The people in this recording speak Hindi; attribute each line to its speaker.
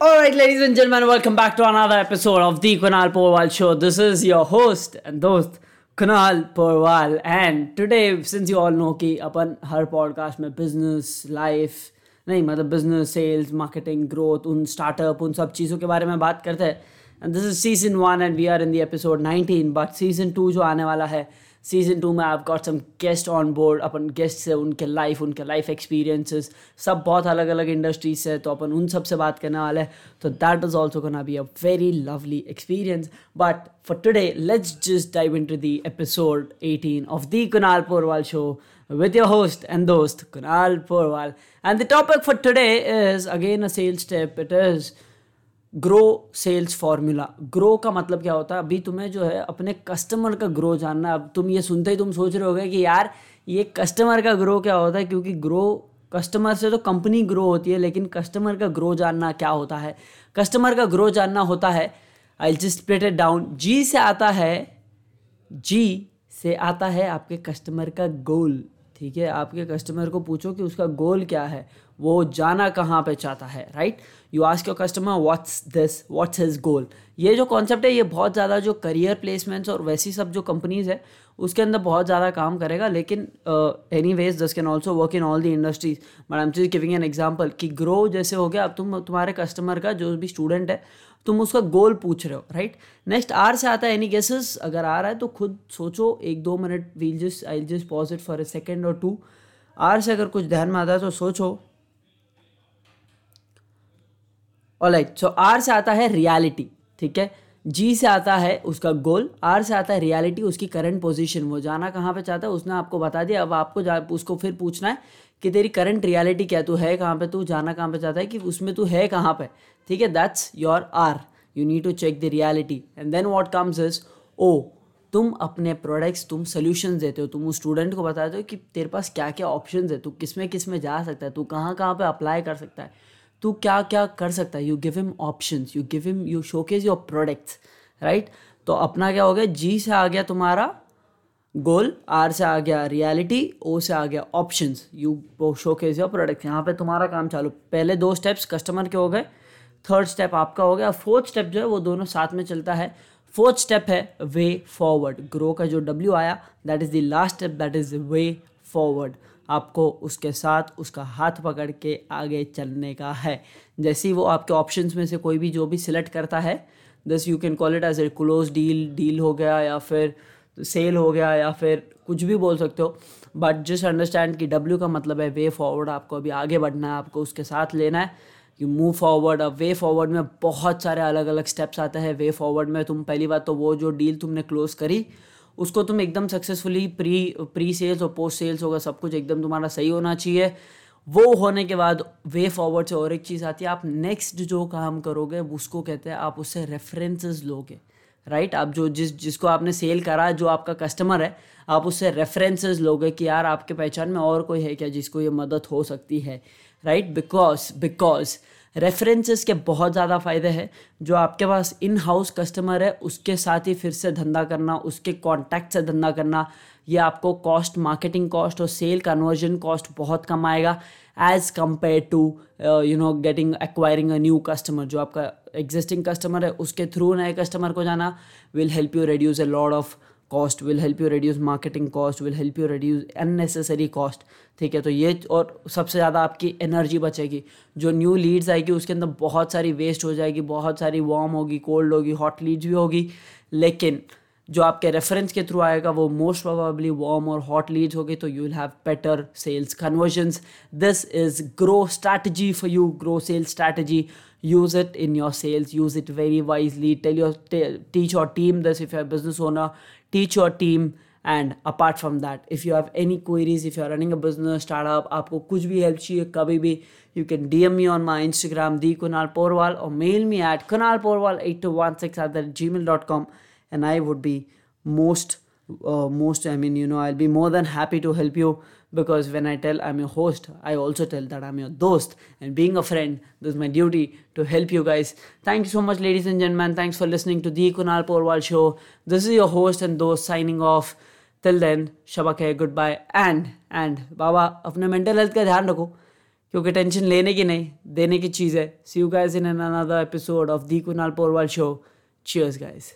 Speaker 1: All right, ladies and gentlemen, welcome back to another episode of the Kunal Porwal Show. This is your host and dost Kunal Porwal, and today, since you all know कि अपन हर पॉडकास्ट में बिज़नेस लाइफ नहीं मतलब बिज़नेस सेल्स मार्केटिंग ग्रोथ उन स्टार्टअप उन सब चीज़ों के बारे में बात करते हैं and this is season one and we are in the episode 19 but season two जो आने वाला है सीज़न टू में I got some guest on board upon guest से उनके लाइफ उनके लाइफ एक्सपीरियंसेस सब बहुत अलग अलग इंडस्ट्रीज़ से तो अपन उन सबसे बात करने वाले हैं तो that is also gonna be a very lovely experience but for today let's just dive into the episode 18 of the Kunal Porwal show with your host and dost Kunal Porwal. And the topic for today is, again, a sales tip. It is grow sales formula. Grow का मतलब क्या होता है? अभी तुम्हें जो है, अपने कस्टमर का ग्रो जानना अब तुम ये सुनते ही तुम सोच रहे होगे कि यार, ये कस्टमर का ग्रो क्या होता है? क्योंकि ग्रो कस्टमर से तो कंपनी ग्रो होती है, लेकिन कस्टमर का ग्रो जानना क्या होता है? कस्टमर का ग्रो जानना होता है I just plate it down G से आता है जी से आता है आपके कस्टमर का गोल ठीक है? आपके कस्टमर को पूछो कि उसका गोल क्या है। वो जाना कहाँ पे चाहता है right you ask your customer what's this what's his goal ये जो कॉन्सेप्ट है, ये बहुत ज़्यादा जो करियर प्लेसमेंट्स और वैसी सब जो कंपनीज़ है, उसके अंदर बहुत ज़्यादा काम करेगा। लेकिन any ways thus can also work in all the industries am just giving an example कि ग्रो जैसे हो गया, अब तुम, तुम्हारे कस्टमर का जो भी स्टूडेंट है, तुम उसका गोल पूछ रहे हो राइट नेक्स्ट आर से आता है एनी गेसेस अगर आ रहा है तो खुद सोचो, एक दो minute we'll just I just pause it for a second और टू आर से अगर कुछ ध्यान में आता है तो सोचो। ऑलराइट सो आर से आता है रियलिटी ठीक है? जी से आता है उसका गोल आर से आता है रियलिटी उसकी करंट पोजीशन वो जाना कहाँ पे चाहता है, उसने आपको बता दिया, अब आपको जा, उसको फिर पूछना है कि तेरी करंट रियलिटी क्या तू है कहाँ पे, तू जाना कहाँ पे चाहता है कि उसमें तू है कहाँ पे, ठीक है? That's your R you need to check the reality and then what comes is O, तुम अपने प्रोडक्ट्स तुम सोल्यूशन देते हो, तुम उस स्टूडेंट को बताते हो कि तेरे पास क्या क्या ऑप्शन है, तू किसमें किसमें जा सकता है, तू कहाँ कहाँ पर अप्लाई कर सकता है। तू क्या क्या कर सकता है? You give him option you give him you showcase your products right तो अपना क्या हो गया? जी से आ गया तुम्हारा गोल आर से आ गया रियलिटी ओ से आ गया option you show showcase your product यहाँ पे तुम्हारा काम चालू. पहले दो स्टेप्स कस्टमर के हो गए. थर्ड स्टेप आपका हो गया. फोर्थ स्टेप जो है, वो दोनों साथ में चलता है. फोर्थ स्टेप है वे फॉरवर्ड ग्रो का जो डब्ल्यू आया that is the last step that is way forward आपको उसके साथ उसका हाथ पकड़ के आगे चलने का है। जैसे ही वो आपके ऑप्शंस में से कोई भी जो भी सिलेक्ट करता है thus you can call it as a close deal deal हो गया या फिर सेल हो गया या फिर कुछ भी बोल सकते हो। बट जस्ट अंडरस्टैंड कि डब्ल्यू का मतलब है वे फॉरवर्ड आपको अभी आगे बढ़ना है, आपको उसके साथ लेना है। यू मूव फॉरवर्ड अब वे फॉरवर्ड में बहुत सारे अलग अलग स्टेप्स आते हैं। वे फॉरवर्ड में तुम पहली बात तो वो जो डील तुमने क्लोज करी उसको तुम एकदम सक्सेसफुली प्री प्री सेल्स और पोस्ट सेल्स होगा, सब कुछ एकदम तुम्हारा सही होना चाहिए। वो होने के बाद वे फॉरवर्ड से और एक चीज़ आती है, आप नेक्स्ट जो काम करोगे, उसको कहते हैं, आप उससे रेफरेंसेस लोगे राइट आप जो जिस, जिसको आपने सेल करा, जो आपका कस्टमर है, आप उससे रेफरेंसेस लोगे कि यार आपके पहचान में और कोई है क्या जिसको ये मदद हो सकती है राइट बिकॉज़ बिकॉज़ रेफरेंसेस के बहुत ज़्यादा फ़ायदे हैं। जो आपके पास इन हाउस कस्टमर है, उसके साथ ही फिर से धंधा करना, उसके कॉन्टैक्ट से धंधा करना, ये आपको कॉस्ट मार्केटिंग कॉस्ट और सेल कन्वर्जन कॉस्ट बहुत कम आएगा। As compare to you know getting acquiring a new customer जो आपका एग्जिस्टिंग कस्टमर है, उसके थ्रू नए कस्टमर को जाना will help you reduce a lot of cost will help you reduce marketing cost will help you reduce unnecessary cost ठीक है? तो ये और सबसे ज़्यादा आपकी एनर्जी बचेगी। जो न्यू लीड्स आएगी, उसके अंदर बहुत सारी वेस्ट हो जाएगी, बहुत सारी वार्म होगी कोल्ड होगी हॉट लीड्स भी होगी, लेकिन जो आपके रेफरेंस के थ्रू आएगा, वो मोस्ट प्रोबेबली वार्म और हॉट लीड्स होगी तो you will have better sales conversions this is grow strategy for you grow sales strategy it in your sales. Use it very wisely. Tell your teach your team this if you're a business owner. Teach your team. And apart from that if you have any queries if you are running a business startup आपको कुछ भी हेल्प चाहिए, कभी भी you can D M me on my Instagram the Kunal Porwal और mail me at Kunal Porwal at two one six at the Gmail dot com and I would be most most i mean you know i'll be more than happy to help you because when i tell i'm your host i also tell that i'm your dost and being a friend this is my duty to help you guys thank you so much ladies and gentlemen thanks for listening to the kunal porwal show this is your host and dost signing off till then शबक है गुड बाय एंड एंड बाबा अपने मेंटल हेल्थ का ध्यान रखो क्योंकि टेंशन लेने की नहीं देने की चीज़ है see you guys in another episode of the Kunal Porwal show cheers guys